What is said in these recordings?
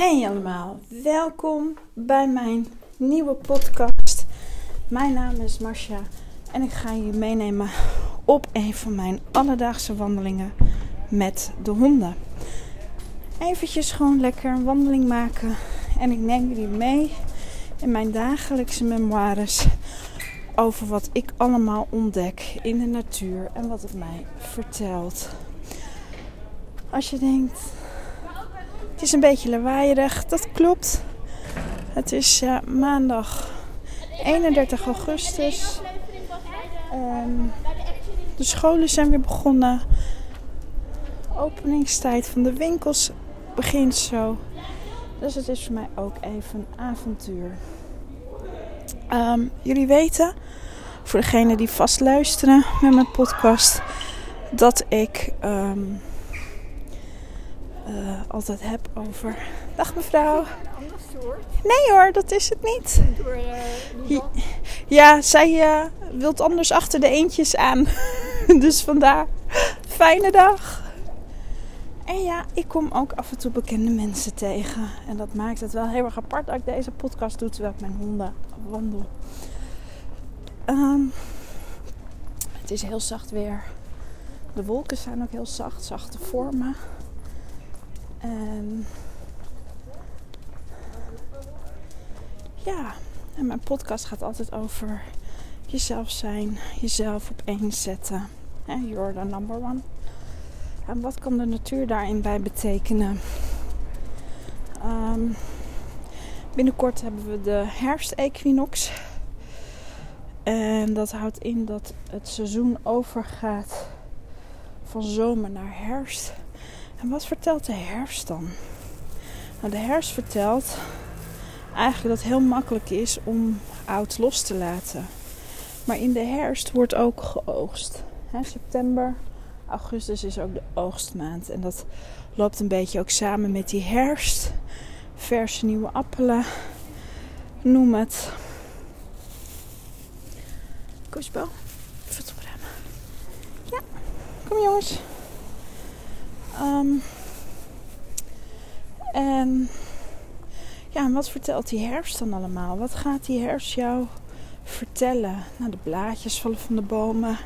Hey allemaal, welkom bij mijn nieuwe podcast. Mijn naam is Marcia en ik ga je meenemen op een van mijn alledaagse wandelingen met de honden. Eventjes gewoon lekker een wandeling maken en ik neem jullie mee in mijn dagelijkse memoires over wat ik allemaal ontdek in de natuur en wat het mij vertelt. Als je denkt, het is een beetje lawaaierig, dat klopt. Het is maandag 31 augustus. En de scholen zijn weer begonnen. Openingstijd van de winkels begint zo. Dus het is voor mij ook even een avontuur. Um, jullie weten, voor degenen die vast luisteren met mijn podcast, dat ik um, uh, altijd heb over. Dag mevrouw. Nee hoor, dat is het niet. Door, ja, zij uh, wilt anders achter de eentjes aan. dus vandaar. Fijne dag. En ja, ik kom ook af en toe bekende mensen tegen. En dat maakt het wel heel erg apart dat ik deze podcast doe terwijl ik mijn honden wandel. Um, het is heel zacht weer. De wolken zijn ook heel zacht, zachte vormen. En ja, en mijn podcast gaat altijd over jezelf zijn, jezelf op één zetten. You're the number one. En wat kan de natuur daarin bij betekenen? Um, binnenkort hebben we de herfstequinox. En dat houdt in dat het seizoen overgaat van zomer naar herfst. En wat vertelt de herfst dan? Nou, de herfst vertelt eigenlijk dat het heel makkelijk is om oud los te laten. Maar in de herfst wordt ook geoogst. September, augustus is ook de oogstmaand. En dat loopt een beetje ook samen met die herfst. Verse nieuwe appelen, noem het. Kusbel, even opruimen. Ja, kom jongens. Um, en ja, wat vertelt die herfst dan allemaal? Wat gaat die herfst jou vertellen? Nou, de blaadjes vallen van de bomen.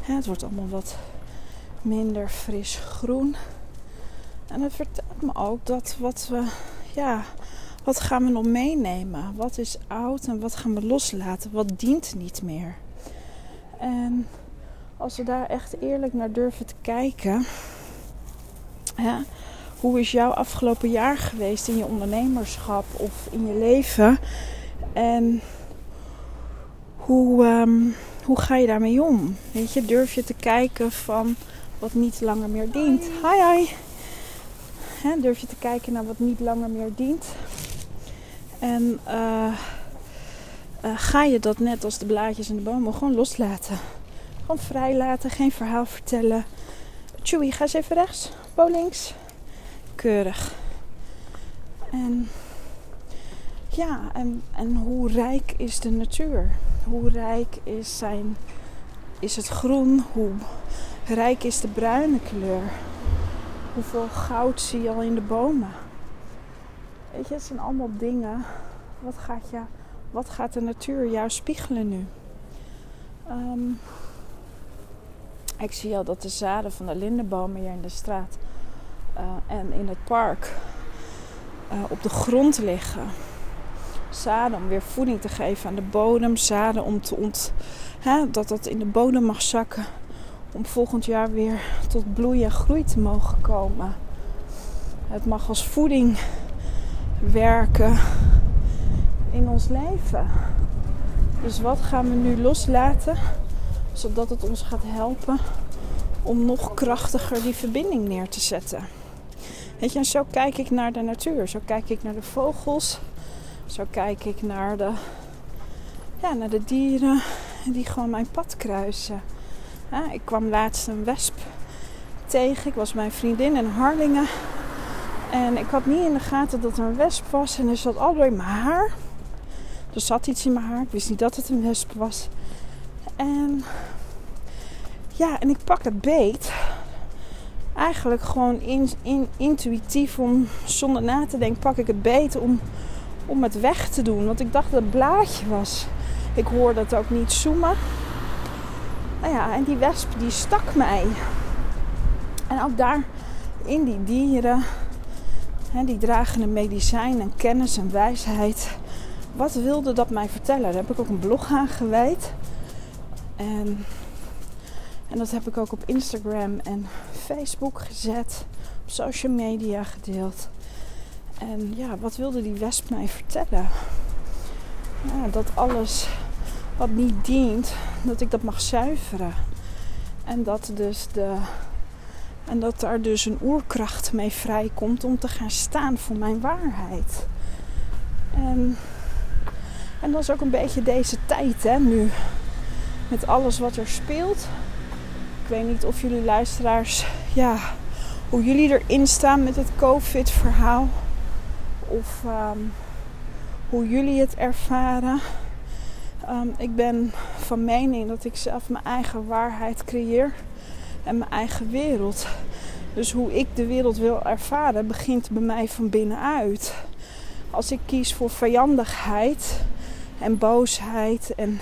het wordt allemaal wat minder fris groen. En het vertelt me ook dat wat we, ja, wat gaan we nog meenemen? Wat is oud en wat gaan we loslaten? Wat dient niet meer? En als we daar echt eerlijk naar durven te kijken, hoe is jouw afgelopen jaar geweest in je ondernemerschap of in je leven? En hoe, um, hoe ga je daarmee om? Weet je, durf je te kijken van wat niet langer meer dient? Hi, hi. Durf je te kijken naar wat niet langer meer dient? En uh, uh, ga je dat net als de blaadjes en de bomen gewoon loslaten? Gewoon vrij laten, geen verhaal vertellen. Chewie, ga eens even rechts. Bo links. Keurig. En ja, en, en hoe rijk is de natuur? Hoe rijk is, zijn, is het groen? Hoe rijk is de bruine kleur? Hoeveel goud zie je al in de bomen? Weet je, het zijn allemaal dingen. Wat gaat, je, wat gaat de natuur jou spiegelen nu? Um, ik zie al dat de zaden van de lindenbomen hier in de straat uh, en in het park uh, op de grond liggen. Zaden om weer voeding te geven aan de bodem. Zaden om te ont, hè, dat dat in de bodem mag zakken. Om volgend jaar weer tot bloei en groei te mogen komen. Het mag als voeding werken in ons leven. Dus wat gaan we nu loslaten? Zodat het ons gaat helpen om nog krachtiger die verbinding neer te zetten. Weet je, zo kijk ik naar de natuur. Zo kijk ik naar de vogels. Zo kijk ik naar de, ja, naar de dieren die gewoon mijn pad kruisen. Ik kwam laatst een wesp tegen. Ik was mijn vriendin in Harlingen. En ik had niet in de gaten dat er een wesp was. En er zat al in mijn haar. Er zat iets in mijn haar. Ik wist niet dat het een wesp was. En ja, en ik pak het beet. eigenlijk gewoon in, in, intuïtief om zonder na te denken pak ik het beet om, om het weg te doen. Want ik dacht dat het blaadje was. Ik hoorde het ook niet zoemen. Nou ja, en die wesp die stak mij. En ook daar in die dieren, hè, die dragen een medicijn en kennis en wijsheid. Wat wilde dat mij vertellen? Daar heb ik ook een blog aan gewijd. En, en dat heb ik ook op Instagram en Facebook gezet. Op social media gedeeld. En ja, wat wilde die wesp mij vertellen? Dat alles wat niet dient, dat ik dat mag zuiveren. En dat dus de en dat daar dus een oerkracht mee vrijkomt om te gaan staan voor mijn waarheid. En, en dat is ook een beetje deze tijd, hè, nu. Met alles wat er speelt. Ik weet niet of jullie luisteraars, ja, hoe jullie erin staan met het COVID-verhaal. Of ehm, hoe jullie het ervaren. Um, ik ben van mening dat ik zelf mijn eigen waarheid creëer en mijn eigen wereld. Dus hoe ik de wereld wil ervaren, begint bij mij van binnenuit. Als ik kies voor vijandigheid en boosheid en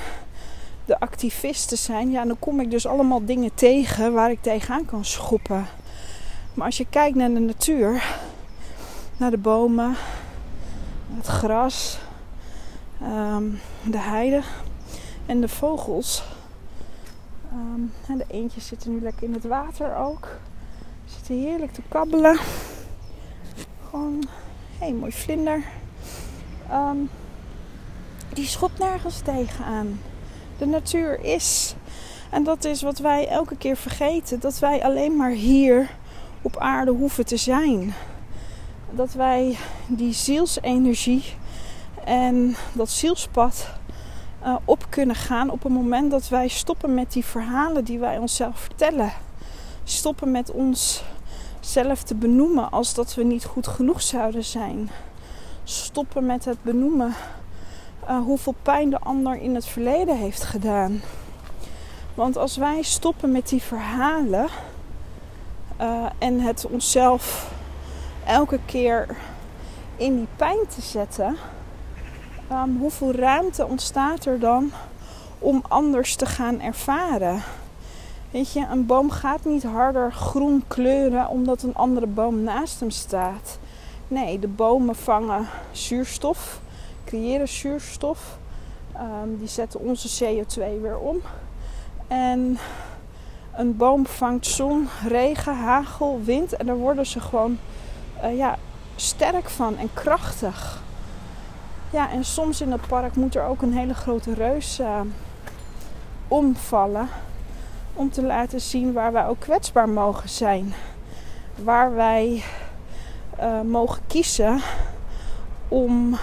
de activisten zijn, ja, dan kom ik dus allemaal dingen tegen waar ik tegenaan kan schoppen. Maar als je kijkt naar de natuur, naar de bomen, het gras, ehm, de heide en de vogels, Um, en de eentjes zitten nu lekker in het water ook. Zitten heerlijk te kabbelen. Gewoon, hé, mooi vlinder. Ehm, die schopt nergens tegenaan. De natuur is. En dat is wat wij elke keer vergeten. Dat wij alleen maar hier op aarde hoeven te zijn. Dat wij die zielsenergie en dat zielspad uh, op kunnen gaan op het moment dat wij stoppen met die verhalen die wij onszelf vertellen. Stoppen met onszelf te benoemen als dat we niet goed genoeg zouden zijn. Stoppen met het benoemen uh, hoeveel pijn de ander in het verleden heeft gedaan. Want als wij stoppen met die verhalen uh, en het onszelf elke keer in die pijn te zetten um, hoeveel ruimte ontstaat er dan om anders te gaan ervaren? Weet je, een boom gaat niet harder groen kleuren omdat een andere boom naast hem staat. Nee, de bomen vangen zuurstof, creëren zuurstof. Um, die zetten onze CO2 weer om. En een boom vangt zon, regen, hagel, wind. En daar worden ze gewoon uh, ja, sterk van en krachtig. Ja, en soms in het park moet er ook een hele grote reus uh, omvallen. Om te laten zien waar wij ook kwetsbaar mogen zijn. Waar wij uh, mogen kiezen om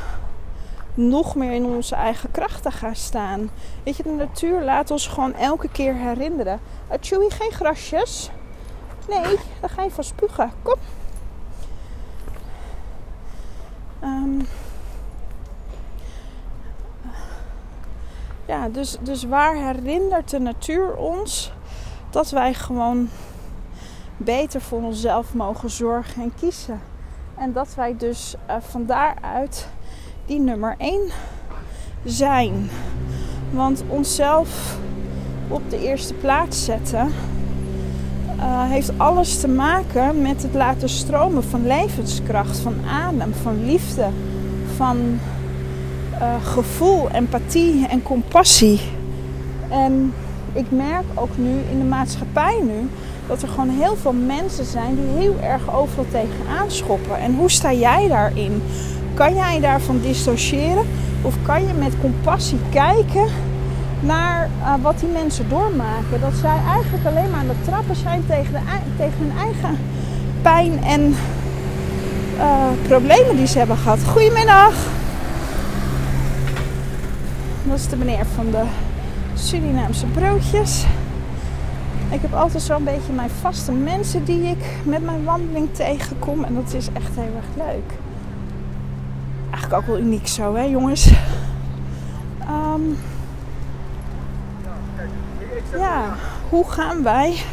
nog meer in onze eigen kracht te gaan staan. Weet je, de natuur laat ons gewoon elke keer herinneren. Chewie, geen grasjes. Nee, dan ga je van spugen. Kom. Um, ja, dus, dus waar herinnert de natuur ons dat wij gewoon beter voor onszelf mogen zorgen en kiezen? En dat wij dus uh, van daaruit die nummer 1 zijn. Want onszelf op de eerste plaats zetten uh, heeft alles te maken met het laten stromen van levenskracht, van adem, van liefde, van uh, gevoel, empathie en compassie. En ik merk ook nu in de maatschappij nu dat er gewoon heel veel mensen zijn die heel erg overal tegenaan schoppen. En hoe sta jij daarin? Kan jij daarvan dissociëren? Of kan je met compassie kijken naar uh, wat die mensen doormaken? Dat zij eigenlijk alleen maar aan het trappen zijn tegen, de, tegen hun eigen pijn en uh, problemen die ze hebben gehad. Goedemiddag! Dat is de meneer van de Surinaamse broodjes. Ik heb altijd zo'n beetje mijn vaste mensen die ik met mijn wandeling tegenkom. En dat is echt heel erg leuk. Eigenlijk ook wel uniek zo, hè jongens. Um, ja, hoe gaan wij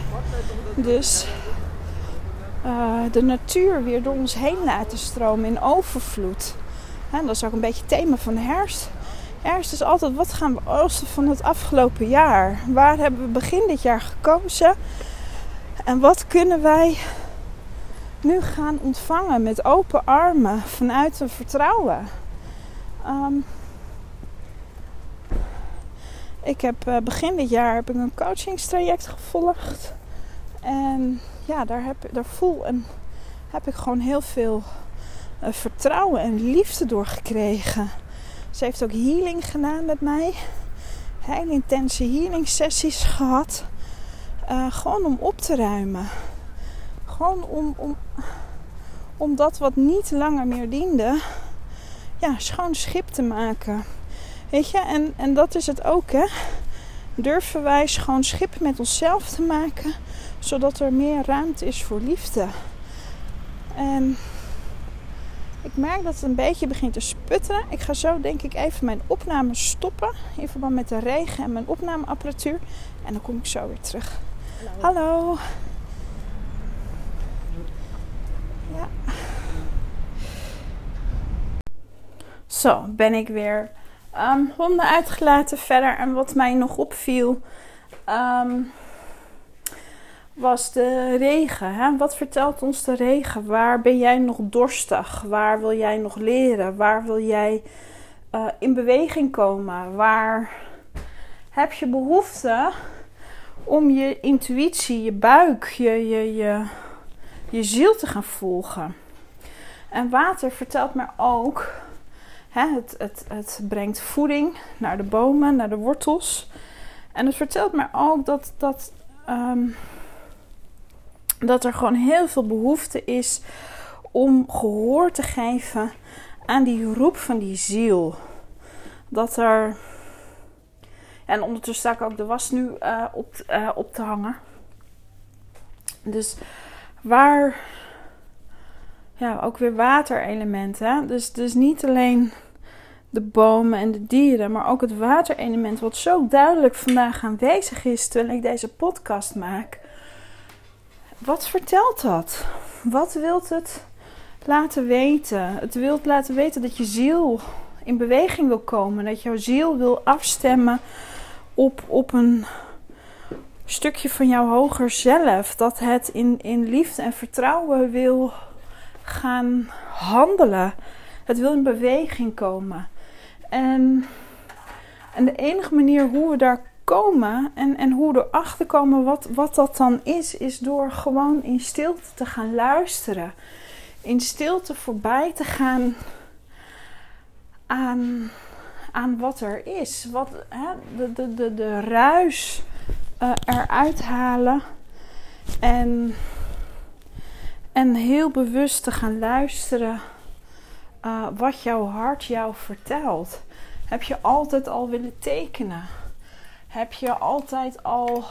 dus uh, de natuur weer door ons heen laten stromen in overvloed. En dat is ook een beetje het thema van herfst. Herfst is altijd wat gaan we oosten van het afgelopen jaar? Waar hebben we begin dit jaar gekozen? En wat kunnen wij nu gaan ontvangen met open armen vanuit een vertrouwen? Um, ik heb uh, begin dit jaar heb ik een coachingstraject gevolgd. En ja, daar, heb, daar voel en heb ik gewoon heel veel uh, vertrouwen en liefde door gekregen. Ze heeft ook healing gedaan met mij. Heel intense healing sessies gehad. Uh, gewoon om op te ruimen. Gewoon om, om, om dat wat niet langer meer diende, ja, schoon schip te maken. Weet je, en, en dat is het ook, hè. Durven wij schoon schip met onszelf te maken, zodat er meer ruimte is voor liefde. En ik merk dat het een beetje begint te sputteren. Ik ga zo denk ik even mijn opname stoppen. In verband met de regen en mijn opnameapparatuur. En dan kom ik zo weer terug. Hallo. Hallo. Zo, ben ik weer. Um, honden uitgelaten verder. En wat mij nog opviel. Um, was de regen. Hè? Wat vertelt ons de regen? Waar ben jij nog dorstig? Waar wil jij nog leren? Waar wil jij uh, in beweging komen? Waar heb je behoefte om je intuïtie, je buik, je, je, je, je ziel te gaan volgen? En water vertelt me ook, hè, het, het, het brengt voeding naar de bomen, naar de wortels. En het vertelt me ook dat, dat um, dat er gewoon heel veel behoefte is om gehoor te geven aan die roep van die ziel. Dat er. En ondertussen sta ik ook de was nu uh, op, uh, op te hangen. Dus waar. Ja, ook weer waterelementen. Dus, dus niet alleen de bomen en de dieren, maar ook het waterelement, wat zo duidelijk vandaag aanwezig is terwijl ik deze podcast maak. Wat vertelt dat? Wat wilt het laten weten? Het wilt laten weten dat je ziel in beweging wil komen. Dat jouw ziel wil afstemmen op, op een stukje van jouw hoger zelf. Dat het in, in liefde en vertrouwen wil gaan handelen. Het wil in beweging komen. En, en de enige manier hoe we daar komen en, en hoe we erachter komen wat, wat dat dan is, is door gewoon in stilte te gaan luisteren. In stilte voorbij te gaan aan, aan wat er is. Wat, hè, de, de, de, de ruis uh, eruit halen. En, en heel bewust te gaan luisteren uh, wat jouw hart jou vertelt. Heb je altijd al willen tekenen? Heb je altijd al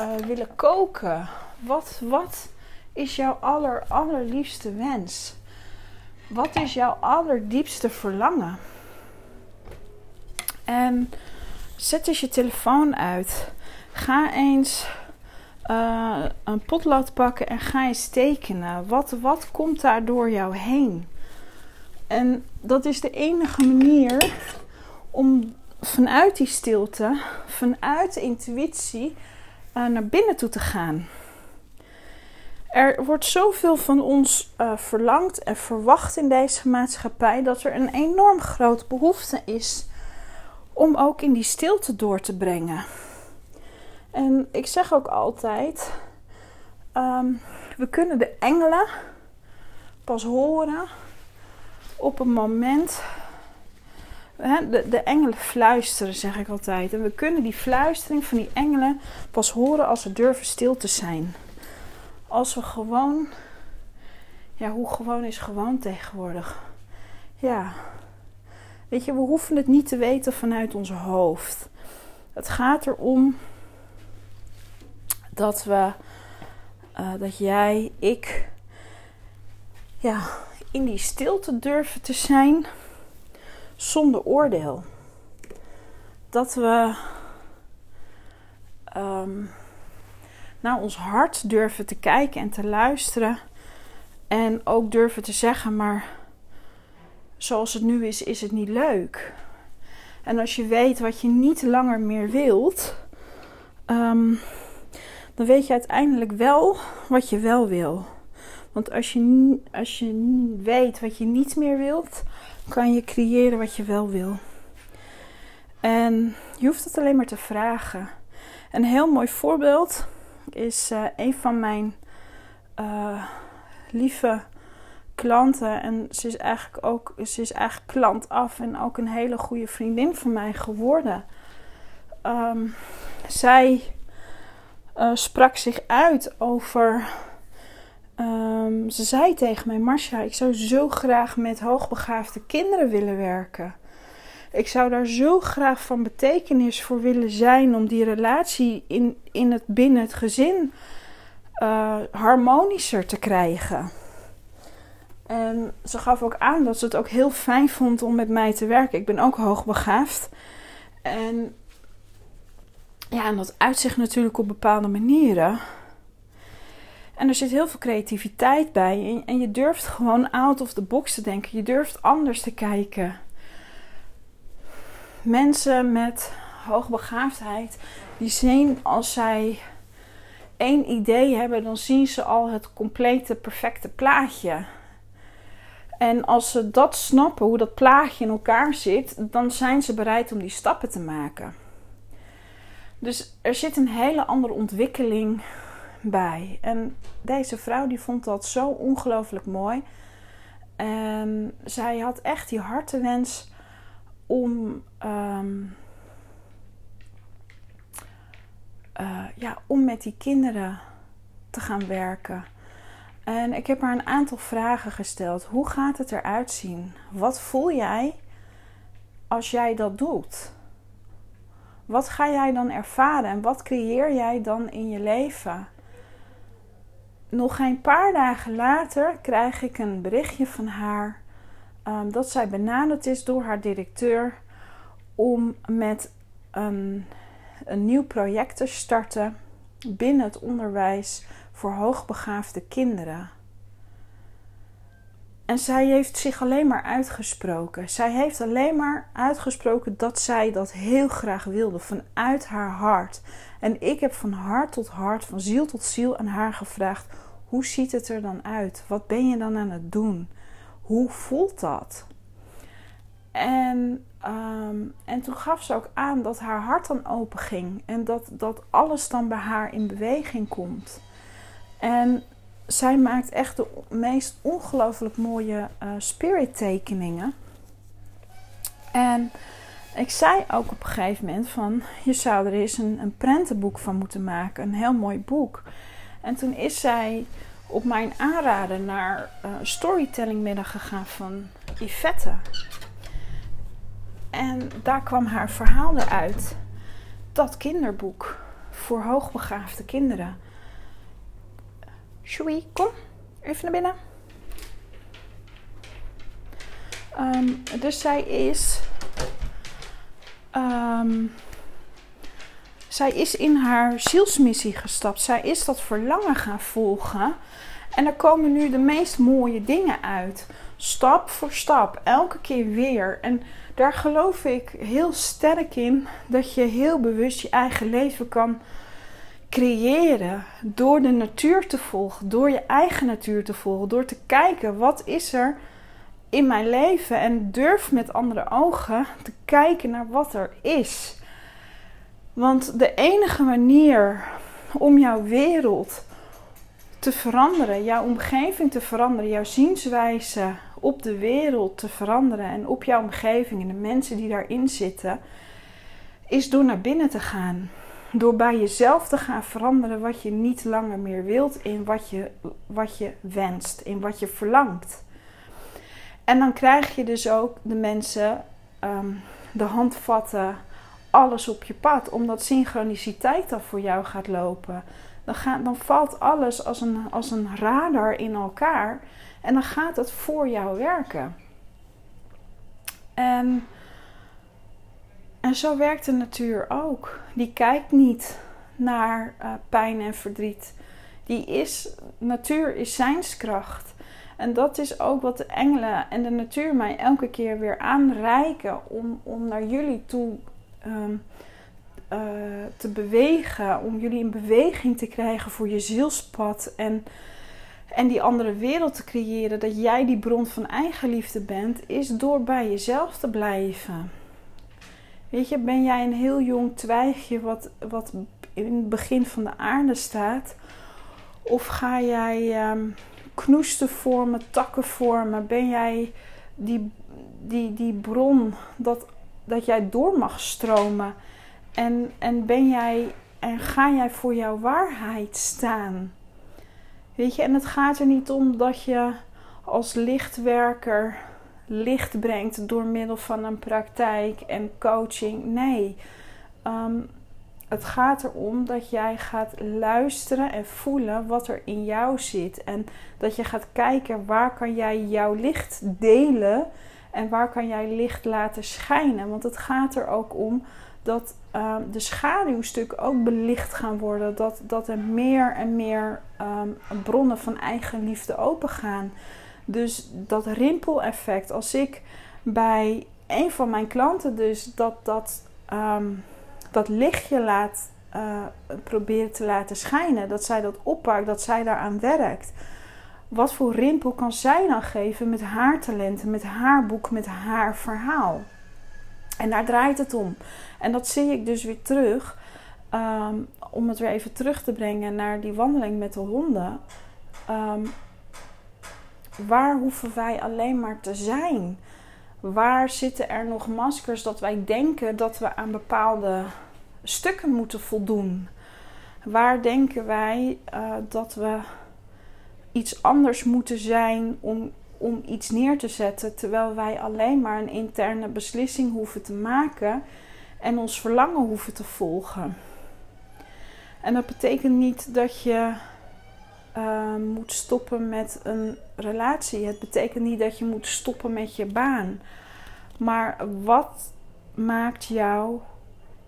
uh, willen koken? Wat, wat is jouw aller, allerliefste wens? Wat is jouw allerdiepste verlangen? En zet eens je telefoon uit. Ga eens uh, een potlood pakken en ga eens tekenen. Wat, wat komt daar door jou heen? En dat is de enige manier om vanuit die stilte, vanuit intuïtie, uh, naar binnen toe te gaan. Er wordt zoveel van ons uh, verlangd en verwacht in deze maatschappij dat er een enorm grote behoefte is om ook in die stilte door te brengen. En ik zeg ook altijd: um, we kunnen de engelen pas horen op een moment de, de engelen fluisteren, zeg ik altijd. En we kunnen die fluistering van die engelen pas horen als we durven stil te zijn. Als we gewoon, ja, hoe gewoon is gewoon tegenwoordig. Ja, weet je, we hoeven het niet te weten vanuit ons hoofd. Het gaat erom dat we, uh, dat jij, ik, ja, in die stilte durven te zijn zonder oordeel. Dat we, um, naar ons hart durven te kijken en te luisteren. En ook durven te zeggen, maar zoals het nu is, is het niet leuk. En als je weet wat je niet langer meer wilt, ehm, dan weet je uiteindelijk wel wat je wel wil. Want als je, als je weet wat je niet meer wilt, kan je creëren wat je wel wil. En je hoeft het alleen maar te vragen. Een heel mooi voorbeeld is uh, een van mijn uh, lieve klanten. En ze is eigenlijk ook ze is eigenlijk klant af en ook een hele goede vriendin van mij geworden. Um, zij uh, sprak zich uit over. Um, ze zei tegen mij: Marcia, ik zou zo graag met hoogbegaafde kinderen willen werken. Ik zou daar zo graag van betekenis voor willen zijn om die relatie in, in het, binnen het gezin uh, harmonischer te krijgen. En ze gaf ook aan dat ze het ook heel fijn vond om met mij te werken. Ik ben ook hoogbegaafd. En ja, en dat uitzicht natuurlijk op bepaalde manieren. En er zit heel veel creativiteit bij. En je durft gewoon out of the box te denken. Je durft anders te kijken. Mensen met hoogbegaafdheid, die zien als zij één idee hebben, dan zien ze al het complete, perfecte plaatje. En als ze dat snappen, hoe dat plaatje in elkaar zit, dan zijn ze bereid om die stappen te maken. Dus er zit een hele andere ontwikkeling bij. En deze vrouw die vond dat zo ongelooflijk mooi. En zij had echt die hartewens om, um, uh, ja, om met die kinderen te gaan werken. En ik heb haar een aantal vragen gesteld. Hoe gaat het eruit zien? Wat voel jij als jij dat doet? Wat ga jij dan ervaren en wat creëer jij dan in je leven? Nog geen paar dagen later krijg ik een berichtje van haar um, dat zij benaderd is door haar directeur om met een, een nieuw project te starten binnen het onderwijs voor hoogbegaafde kinderen. En zij heeft zich alleen maar uitgesproken. Zij heeft alleen maar uitgesproken dat zij dat heel graag wilde vanuit haar hart. En ik heb van hart tot hart, van ziel tot ziel aan haar gevraagd: hoe ziet het er dan uit? Wat ben je dan aan het doen? Hoe voelt dat? En, ehm, en toen gaf ze ook aan dat haar hart dan open ging en dat, dat alles dan bij haar in beweging komt. En zij maakt echt de meest ongelooflijk mooie uh, spirit tekeningen. En ik zei ook op een gegeven moment van, je zou er eens een, een prentenboek van moeten maken, een heel mooi boek. En toen is zij op mijn aanraden naar uh, storytellingmiddag gegaan van Yvette. En daar kwam haar verhaal eruit. Dat kinderboek voor hoogbegaafde kinderen. Shui, kom even naar binnen. Um, dus zij is. Um, zij is in haar zielsmissie gestapt. Zij is dat verlangen gaan volgen. En er komen nu de meest mooie dingen uit. Stap voor stap, elke keer weer. En daar geloof ik heel sterk in dat je heel bewust je eigen leven kan creëren door de natuur te volgen, door je eigen natuur te volgen, door te kijken wat is er in mijn leven en durf met andere ogen te kijken naar wat er is. Want de enige manier om jouw wereld te veranderen, jouw omgeving te veranderen, jouw zienswijze op de wereld te veranderen en op jouw omgeving en de mensen die daarin zitten, is door naar binnen te gaan. Door bij jezelf te gaan veranderen wat je niet langer meer wilt in wat je, wat je wenst, in wat je verlangt. En dan krijg je dus ook de mensen um, de handvatten, alles op je pad, omdat synchroniciteit dan voor jou gaat lopen. Dan, gaat, dan valt alles als een, als een radar in elkaar en dan gaat het voor jou werken. En, en zo werkt de natuur ook. Die kijkt niet naar uh, pijn en verdriet. Die is, natuur is zijnskracht. En dat is ook wat de engelen en de natuur mij elke keer weer aanreiken om, om naar jullie toe um, uh, te bewegen. Om jullie in beweging te krijgen voor je zielspad. En, en die andere wereld te creëren. Dat jij die bron van eigenliefde bent. Is door bij jezelf te blijven. Weet je, ben jij een heel jong twijgje wat, wat in het begin van de aarde staat? Of ga jij um, knoesten vormen, takken vormen? Ben jij die, die, die bron dat, dat jij door mag stromen? En, en ben jij en ga jij voor jouw waarheid staan? Weet je, en het gaat er niet om dat je als lichtwerker licht brengt door middel van een praktijk en coaching. Nee, um, het gaat erom dat jij gaat luisteren en voelen wat er in jou zit. En dat je gaat kijken waar kan jij jouw licht delen en waar kan jij licht laten schijnen. Want het gaat er ook om dat um, de schaduwstukken ook belicht gaan worden. Dat, dat er meer en meer um, bronnen van eigen liefde open gaan. Dus dat rimpeleffect, als ik bij een van mijn klanten dus dat, dat, um, dat lichtje laat uh, proberen te laten schijnen, dat zij dat oppakt, dat zij daaraan werkt. Wat voor rimpel kan zij dan geven met haar talenten, met haar boek, met haar verhaal? En daar draait het om. En dat zie ik dus weer terug. Um, om het weer even terug te brengen naar die wandeling met de honden. Um, waar hoeven wij alleen maar te zijn? Waar zitten er nog maskers dat wij denken dat we aan bepaalde stukken moeten voldoen? Waar denken wij uh, dat we iets anders moeten zijn om om iets neer te zetten, terwijl wij alleen maar een interne beslissing hoeven te maken en ons verlangen hoeven te volgen. En dat betekent niet dat je uh, moet stoppen met een relatie. Het betekent niet dat je moet stoppen met je baan. Maar wat maakt jou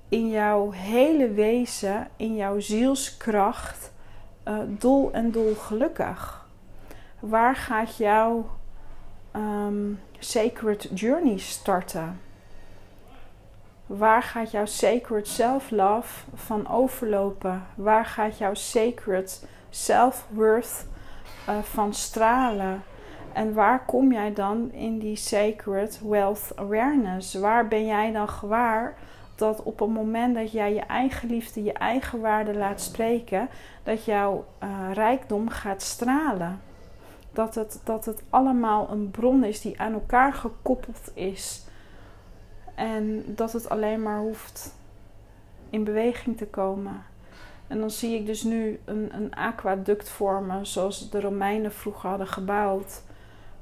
in jouw hele wezen, in jouw zielskracht, uh, dol en dol gelukkig? Waar gaat jouw um, sacred journey starten? Waar gaat jouw sacred self-love van overlopen? Waar gaat jouw sacred self-worth uh, van stralen? En waar kom jij dan in die sacred wealth awareness? Waar ben jij dan gewaar dat op het moment dat jij je eigen liefde, je eigen waarde laat spreken, dat jouw uh, rijkdom gaat stralen? Dat het, dat het allemaal een bron is die aan elkaar gekoppeld is. En dat het alleen maar hoeft in beweging te komen. En dan zie ik dus nu een, een aquaduct vormen, zoals de Romeinen vroeger hadden gebouwd.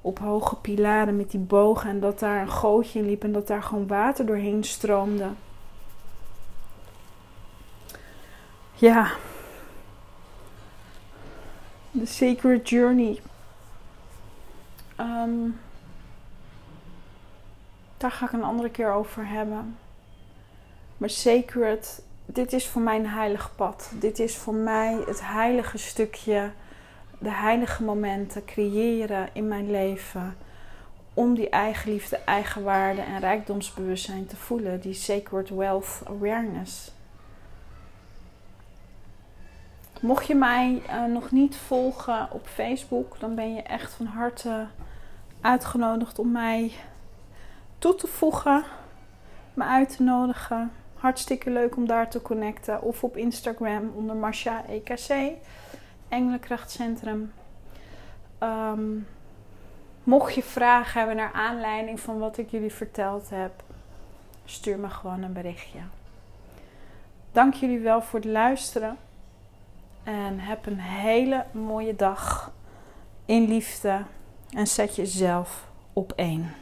Op hoge pilaren met die bogen. En dat daar een gootje in liep en dat daar gewoon water doorheen stroomde. Ja. The Sacred Journey Um, daar ga ik een andere keer over hebben. Maar sacred, dit is voor mij een heilig pad. Dit is voor mij het heilige stukje, de heilige momenten creëren in mijn leven. Om die eigenliefde, eigenwaarde en rijkdomsbewustzijn te voelen. Die sacred wealth awareness. Mocht je mij uh, nog niet volgen op Facebook, dan ben je echt van harte uitgenodigd om mij toe te voegen, me uit te nodigen. Hartstikke leuk om daar te connecten. Of op Instagram onder Marcia EKC, Engelenkrachtcentrum. Um, mocht je vragen hebben naar aanleiding van wat ik jullie verteld heb, stuur me gewoon een berichtje. Dank jullie wel voor het luisteren. En heb een hele mooie dag in liefde en zet jezelf op één.